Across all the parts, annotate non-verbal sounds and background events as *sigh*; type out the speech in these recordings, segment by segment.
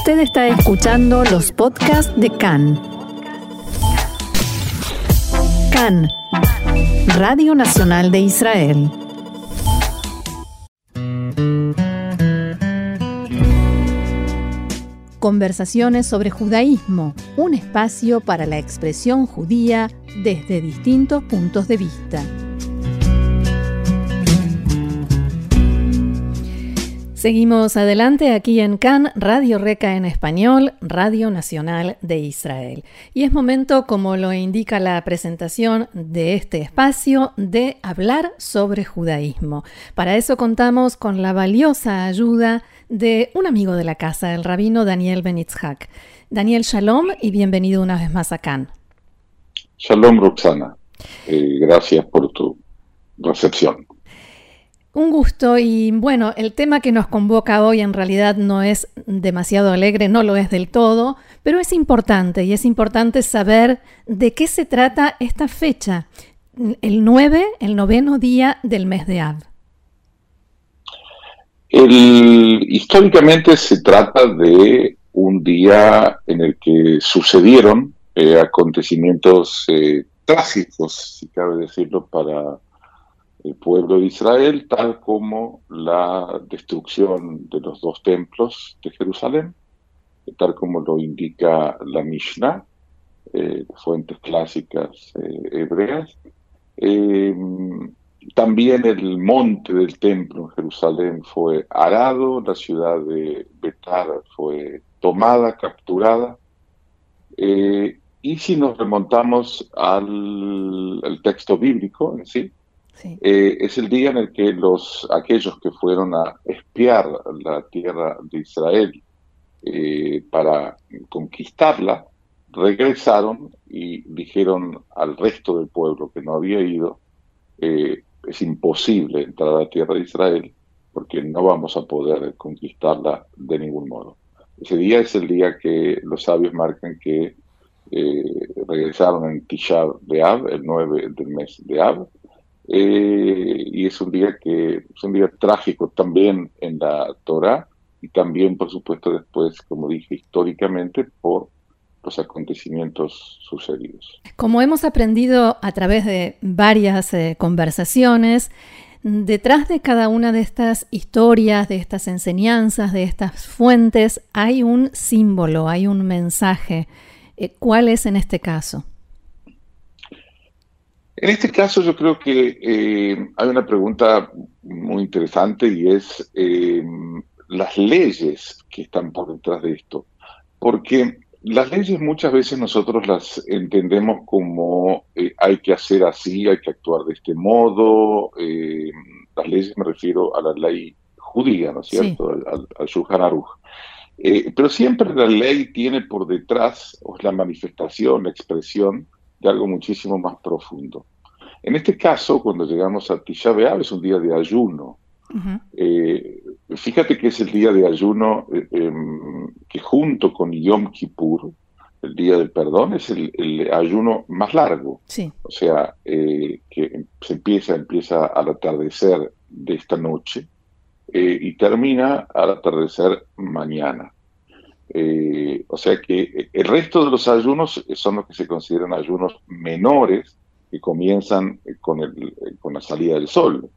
Usted está escuchando los podcasts de CAN. CAN, Radio Nacional de Israel. Conversaciones sobre judaísmo, un espacio para la expresión judía desde distintos puntos de vista. Seguimos adelante aquí en CAN, Radio Reca en español, Radio Nacional de Israel. Y es momento, como lo indica la presentación de este espacio, de hablar sobre judaísmo. Para eso contamos con la valiosa ayuda de un amigo de la casa, el rabino Daniel Benitzhak. Daniel, shalom y bienvenido una vez más a CAN. Shalom, Roxana. Eh, gracias por tu recepción. Un gusto y bueno, el tema que nos convoca hoy en realidad no es demasiado alegre, no lo es del todo, pero es importante y es importante saber de qué se trata esta fecha, el 9, el noveno día del mes de Av. históricamente se trata de un día en el que sucedieron eh, acontecimientos eh, trágicos, si cabe decirlo, para el pueblo de Israel, tal como la destrucción de los dos templos de Jerusalén, tal como lo indica la Mishnah, eh, fuentes clásicas eh, hebreas. Eh, también el monte del templo en Jerusalén fue arado, la ciudad de Betar fue tomada, capturada. y si nos remontamos al texto bíblico en sí, eh, es el día en el que los aquellos que fueron a espiar la tierra de Israel eh, para conquistarla, regresaron y dijeron al resto del pueblo que no había ido, eh, es imposible entrar a la tierra de Israel porque no vamos a poder conquistarla de ningún modo. Ese día es el día que los sabios marcan que regresaron en Tisha de Av, el 9 del mes de Av, eh, y es un día que es un día trágico también en la Torah y también, por supuesto, después, como dije, históricamente por los acontecimientos sucedidos. Como hemos aprendido a través de varias eh, conversaciones, detrás de cada una de estas historias, de estas enseñanzas, de estas fuentes, hay un símbolo, hay un mensaje. Eh, ¿Cuál es en este caso? En este caso yo creo que eh, hay una pregunta muy interesante y es eh, las leyes que están por detrás de esto. Porque las leyes muchas veces nosotros las entendemos como eh, hay que hacer así, hay que actuar de este modo. las leyes me refiero a la ley judía, ¿no es cierto? Al, al, Shulchan Aruch. pero siempre la ley tiene por detrás, o es la manifestación, la expresión de algo muchísimo más profundo. En este caso, cuando llegamos a Tisha B'Av, es un día de ayuno. Eh, fíjate que es el día de ayuno eh, em, que junto con Yom Kippur, el día del perdón, es el, ayuno más largo. O sea, eh, que se empieza, empieza al atardecer de esta noche y termina al atardecer mañana. O sea que el resto de los ayunos son los que se consideran ayunos menores, que comienzan eh, con, el, eh, con la salida del sol.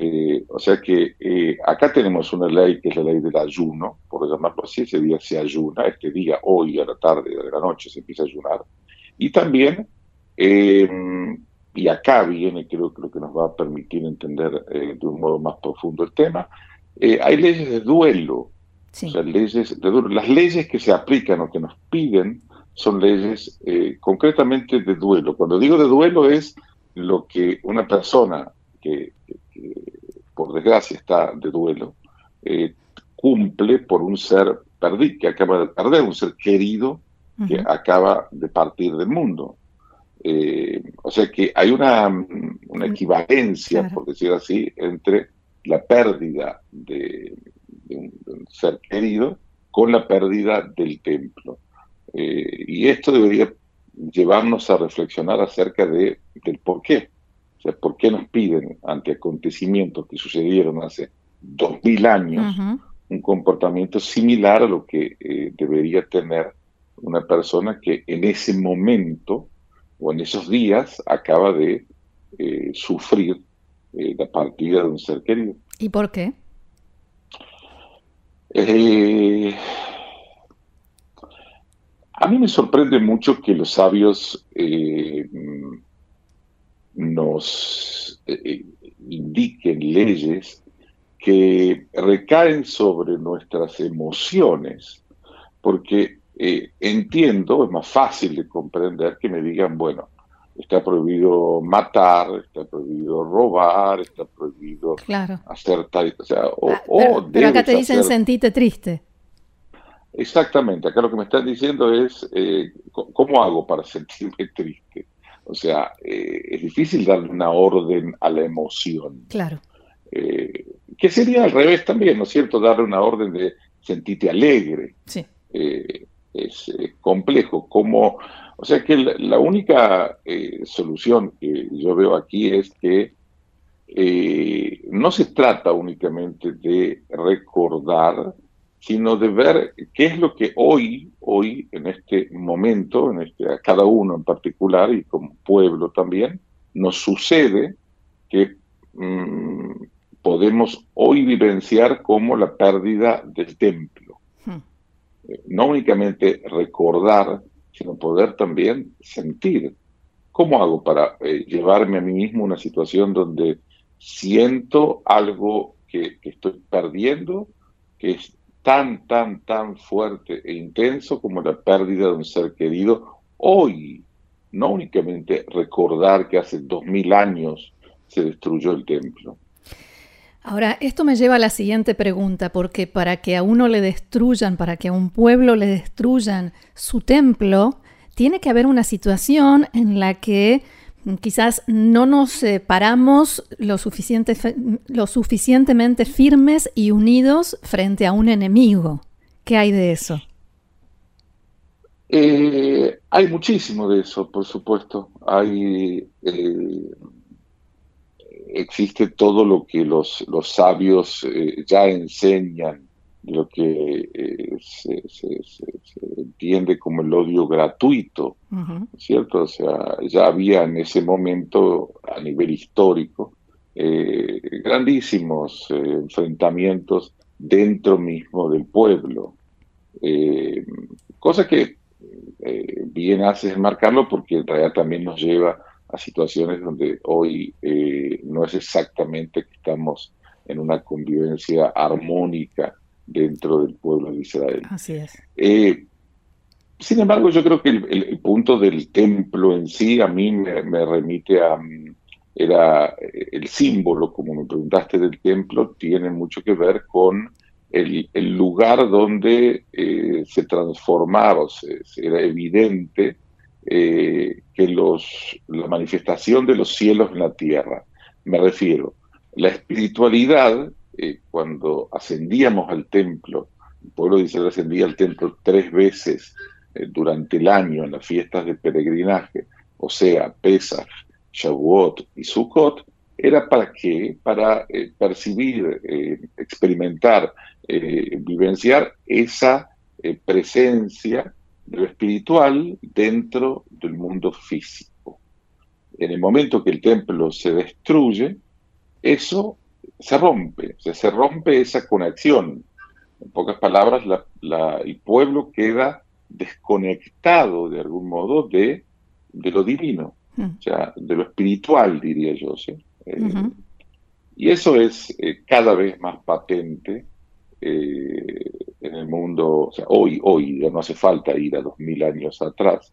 Eh, o sea que acá tenemos una ley que es la ley del ayuno, por llamarlo así, ese día se ayuna, este día, hoy a la tarde, de la noche se empieza a ayunar. Y también, y acá viene creo que lo que nos va a permitir entender de un modo más profundo el tema, hay leyes de duelo, o sea, leyes de duelo. Las leyes que se aplican o que nos piden son leyes eh, concretamente de duelo. Cuando digo de duelo es lo que una persona que, por desgracia está de duelo eh, cumple por un ser perdido, que acaba de perder, un ser querido que acaba de partir del mundo. Eh, o sea que hay una, una equivalencia, por decir así, entre la pérdida de, un, ser querido con la pérdida del templo. Eh, y esto debería llevarnos a reflexionar acerca de, del por qué. O sea, por qué nos piden ante acontecimientos que sucedieron hace dos mil años un comportamiento similar a lo que eh, debería tener una persona que en ese momento o en esos días acaba de eh, sufrir eh, la partida de un ser querido. ¿Y por qué? A mí me sorprende mucho que los sabios nos indiquen leyes que recaen sobre nuestras emociones, porque eh, entiendo, es más fácil de comprender que me digan, bueno, está prohibido matar, está prohibido robar, está prohibido hacer tal, o sea, o, ah, pero, acá te dicen sentite triste. Exactamente, acá lo que me están diciendo es, eh, ¿cómo hago para *laughs* sentirme triste? O sea, eh, es difícil darle una orden a la emoción. Claro. Eh, que sería al revés también, ¿no es cierto? Darle una orden de sentirte alegre. Sí. Eh, es complejo. Como, o sea que la, única eh, solución que yo veo aquí es que no se trata únicamente de recordar, sino de ver qué es lo que hoy, hoy, en este momento, en este, a cada uno en particular y como pueblo también, nos sucede que mm, podemos hoy vivenciar como la pérdida del templo. No únicamente recordar, sino poder también sentir. ¿Cómo hago para eh, llevarme a mí mismo una situación donde siento algo que, que estoy perdiendo, que es tan, tan, tan fuerte e intenso como la pérdida de un ser querido hoy? No únicamente recordar que hace dos mil años se destruyó el templo. Ahora, esto me lleva a la siguiente pregunta, porque para que a uno le destruyan, para que a un pueblo le destruyan su templo, tiene que haber una situación en la que quizás no nos paramos lo suficientemente firmes y unidos frente a un enemigo. ¿Qué hay de eso? Eh, hay muchísimo de eso, por supuesto. Hay eh, existe todo lo que los, los sabios eh, ya enseñan, lo que eh, se, entiende como el odio gratuito, ¿cierto? O sea, ya había en ese momento, a nivel histórico, eh, grandísimos enfrentamientos dentro mismo del pueblo, cosa que bien hace marcarlo porque en realidad también nos lleva a situaciones donde hoy eh, no es exactamente que estamos en una convivencia armónica dentro del pueblo de Israel. Así es. Eh, sin embargo, yo creo que el, punto del templo en sí a mí me, remite a... Era el símbolo, como me preguntaste, del templo, tiene mucho que ver con el, lugar donde eh, se transformaba, o sea, era evidente eh, que los, la manifestación de los cielos en la tierra. Me refiero, la espiritualidad, eh, cuando ascendíamos al templo, el pueblo de Israel ascendía al templo tres veces eh, durante el año en las fiestas de peregrinaje, o sea, Pesach, Shavuot y Sukkot, era para qué? Para percibir, experimentar, vivenciar esa presencia lo espiritual dentro del mundo físico. En el momento que el templo se destruye, eso se rompe, o sea, se rompe esa conexión. En pocas palabras, el pueblo queda desconectado de algún modo de, de lo divino, hmm. o sea, de lo espiritual, diría yo. Eh, y eso es eh, cada vez más patente eh, en el mundo, o sea, hoy, hoy ya no hace falta ir a dos mil años atrás,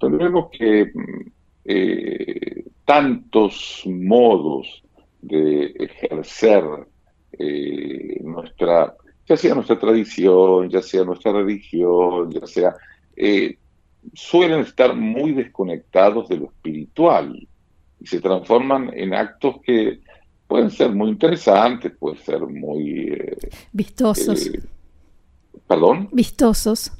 pero vemos que mm, eh, tantos modos de ejercer eh, nuestra, ya sea nuestra tradición, ya sea nuestra religión, ya sea, suelen estar muy desconectados de lo espiritual y se transforman en actos que pueden ser muy interesantes, pueden ser muy... Eh, Vistosos. Eh, ¿Perdón? Vistosos.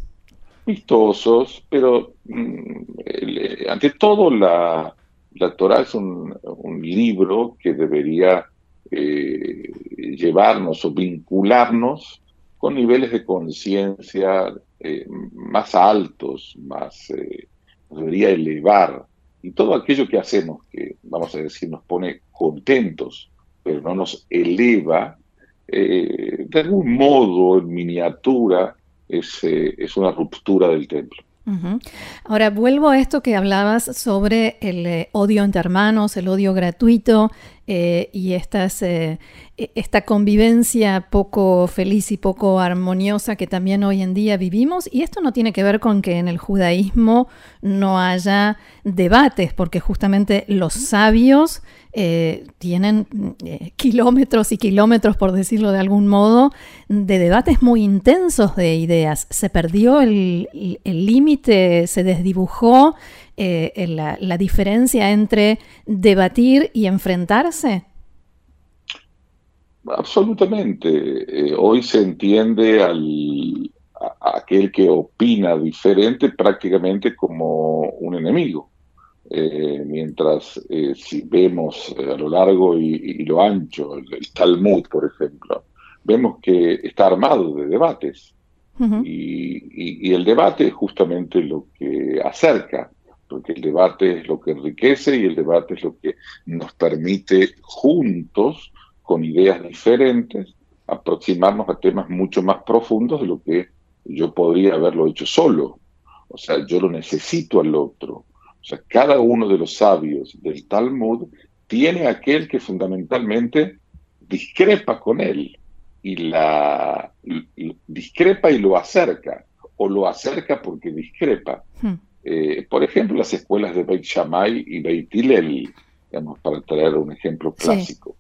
Vistosos, pero mm, eh, ante todo la, la Torah es un, libro que debería llevarnos o vincularnos con niveles de conciencia eh, más altos, más eh, debería elevar. Y todo aquello que hacemos, que vamos a decir, nos pone contentos, pero no nos eleva, eh, de algún modo, en miniatura, es, es una ruptura del templo. Ahora vuelvo a esto que hablabas sobre el odio entre hermanos, el odio gratuito, eh, y estas, eh, e, esta convivencia poco feliz y poco armoniosa que también hoy en día vivimos. Y esto no tiene que ver con que en el judaísmo no haya debates, porque justamente los sabios eh, tienen kilómetros y kilómetros, por decirlo de algún modo, de debates muy intensos de ideas. Se perdió el límite, se desdibujó eh, la, diferencia entre debatir y enfrentarse? Absolutamente. Eh, hoy se entiende al, a, aquel que opina diferente prácticamente como un enemigo. Eh, mientras si vemos a lo largo y, lo ancho, el, Talmud, por ejemplo, vemos que está armado de debates. y, y, el debate es justamente lo que acerca porque el debate es lo que enriquece y el debate es lo que nos permite juntos, con ideas diferentes, aproximarnos a temas mucho más profundos de lo que yo podría haberlo hecho solo. O sea, yo lo necesito al otro. O sea, cada uno de los sabios del Talmud tiene aquel que fundamentalmente discrepa con él y la discrepa y lo acerca, o lo acerca porque discrepa. Hmm. Eh, por ejemplo, las escuelas de Beit Shammai y Beit Hillel, digamos, para traer un ejemplo clásico,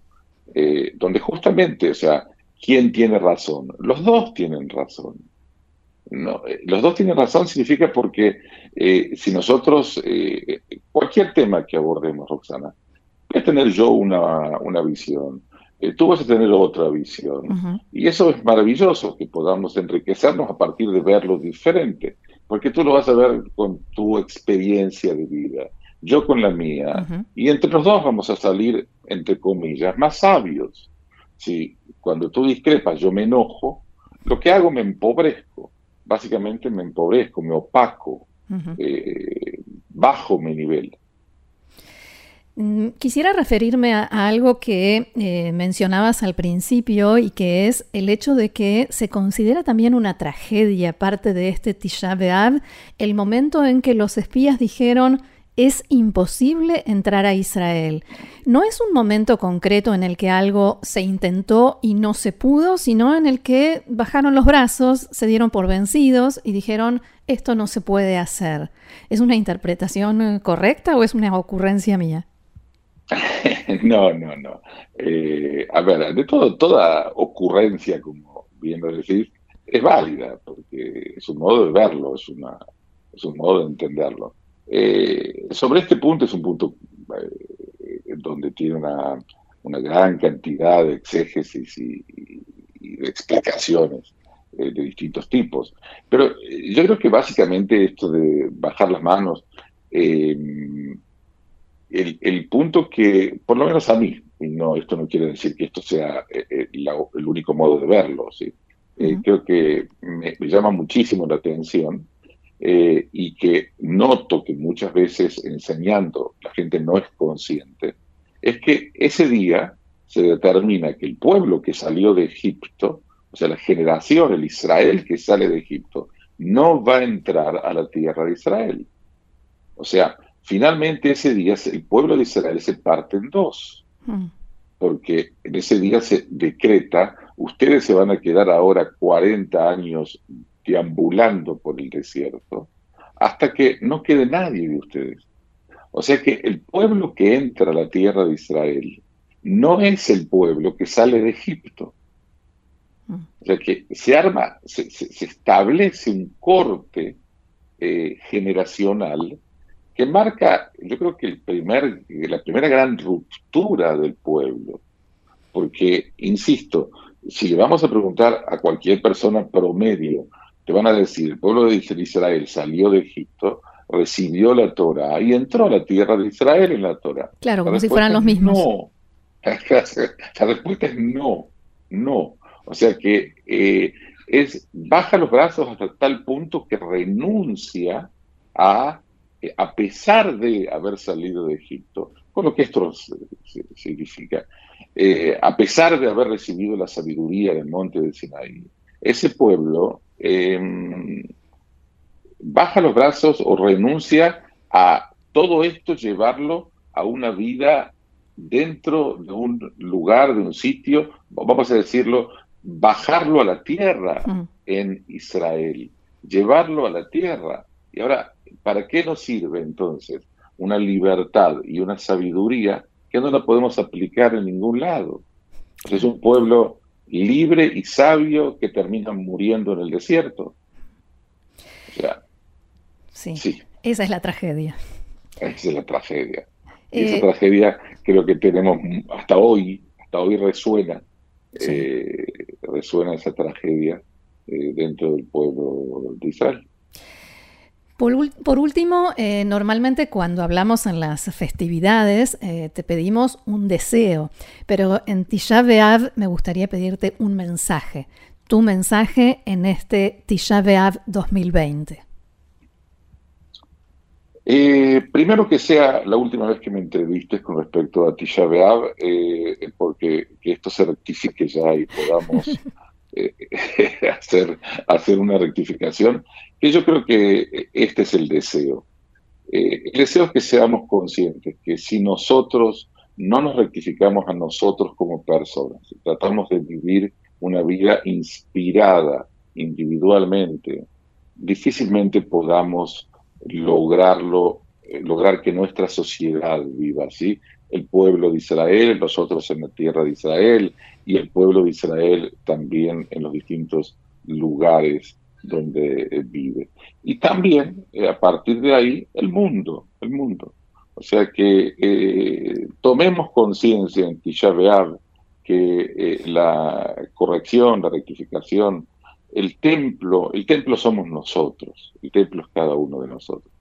eh, donde justamente, o sea, ¿quién tiene razón? Los dos tienen razón. No, eh, los dos tienen razón significa porque si nosotros, cualquier tema que abordemos, Roxana, voy a tener yo una, una visión, tú vas a tener otra visión. Y eso es maravilloso, que podamos enriquecernos a partir de verlo diferente porque tú lo vas a ver con tu experiencia de vida, yo con la mía, y entre los dos vamos a salir, entre comillas, más sabios. Si cuando tú discrepas yo me enojo, lo que hago me empobrezco, básicamente me empobrezco, me opaco, eh, bajo mi nivel. Mm, quisiera referirme a, algo que eh, mencionabas al principio y que es el hecho de que se considera también una tragedia, parte de este Tisha B'Av, el momento en que los espías dijeron es imposible entrar a Israel. No es un momento concreto en el que algo se intentó y no se pudo, sino en el que bajaron los brazos, se dieron por vencidos y dijeron esto no se puede hacer. ¿Es una interpretación eh, correcta o es una ocurrencia mía? *laughs* no, no, no. Eh, a ver, de todo, toda ocurrencia, como bien lo decís, es válida, porque es un modo de verlo, es, una, es un modo de entenderlo. Eh, sobre este punto es un punto eh, donde tiene una, una, gran cantidad de exégesis y, de explicaciones de distintos tipos. Pero yo creo que básicamente esto de bajar las manos el, punto que, por lo menos a mí, y no, esto no quiere decir que esto sea eh, eh, el único modo de verlo, ¿sí? Eh, creo que me, llama muchísimo la atención y que noto que muchas veces enseñando la gente no es consciente, es que ese día se determina que el pueblo que salió de Egipto, o sea, la generación, el Israel que sale de Egipto, no va a entrar a la tierra de Israel. O sea, Finalmente ese día el pueblo de Israel se parte en dos, hmm. porque en ese día se decreta, ustedes se van a quedar ahora 40 años deambulando por el desierto, hasta que no quede nadie de ustedes. O sea que el pueblo que entra a la tierra de Israel no es el pueblo que sale de Egipto. Hmm. O sea que se arma, se, establece un corte eh, generacional que marca, yo creo que el primer, la primera gran ruptura del pueblo. Porque, insisto, si le vamos a preguntar a cualquier persona promedio, te van a decir, el pueblo de Israel salió de Egipto, recibió la Torah y entró a la tierra de Israel en la Torah. Claro, como si fueran los mismos. No. *laughs* La respuesta es no, no. O sea que eh, es baja los brazos hasta tal punto que renuncia a, eh, a pesar de haber salido de Egipto, con lo que esto significa, eh, a pesar de haber recibido la sabiduría del monte de Sinaí, ese pueblo em, baja los brazos o renuncia a todo esto, llevarlo a una vida dentro de un lugar, de un sitio, vamos a decirlo, bajarlo a la tierra en Israel, llevarlo a la tierra. Y ahora, ¿para qué nos sirve entonces una libertad y una sabiduría que no la podemos aplicar en ningún lado? Es un pueblo libre y sabio que termina muriendo en el desierto. sí, sí, esa es la tragedia. Esa es la tragedia. Y esa eh, tragedia creo que tenemos hasta hoy, hasta hoy resuena eh, resuena esa tragedia eh, dentro del pueblo de Israel. Por, último, eh, normalmente cuando hablamos en las festividades te pedimos un deseo, pero en Tisha B'Av me gustaría pedirte un mensaje, tu mensaje en este Tisha B'Av 2020. Eh, primero que sea la última vez que me entrevistes con respecto a Tisha B'Av, eh, porque que esto se rectifique ya y podamos *laughs* eh, *laughs* hacer, hacer una rectificación, que yo creo que este es el deseo. el deseo es que seamos conscientes que si nosotros no nos rectificamos a nosotros como personas, tratamos de vivir una vida inspirada individualmente, difícilmente podamos lograrlo, eh, lograr que nuestra sociedad viva así, el pueblo de Israel, nosotros en la tierra de Israel y el pueblo de Israel también en los distintos lugares donde eh, vive. Y también, eh, a partir de ahí, el mundo, el mundo. O sea que tomemos conciencia en Tisha que la corrección, la rectificación, el templo, el templo somos nosotros, el templo es cada uno de nosotros.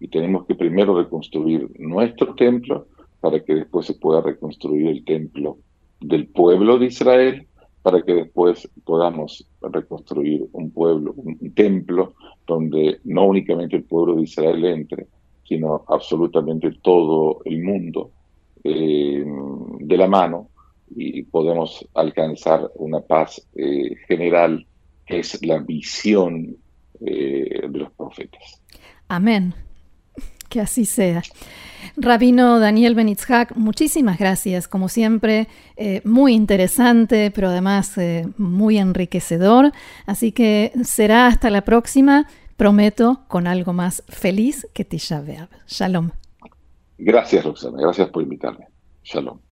Y tenemos que primero reconstruir nuestro templo para que después se pueda reconstruir el templo del pueblo de Israel, para que después podamos reconstruir un pueblo, un templo donde no únicamente el pueblo de Israel entre, sino absolutamente todo el mundo eh, de la mano y podemos alcanzar una paz eh, general es la visión eh, de los profetas. Amén. Que así sea. Rabino Daniel Benitzhak, muchísimas gracias. Como siempre, eh, muy interesante, pero además eh, muy enriquecedor. Así que será hasta la próxima, prometo, con algo más feliz que Tisha B'Av. Shalom. Gracias, Roxana. Gracias por invitarme. Shalom.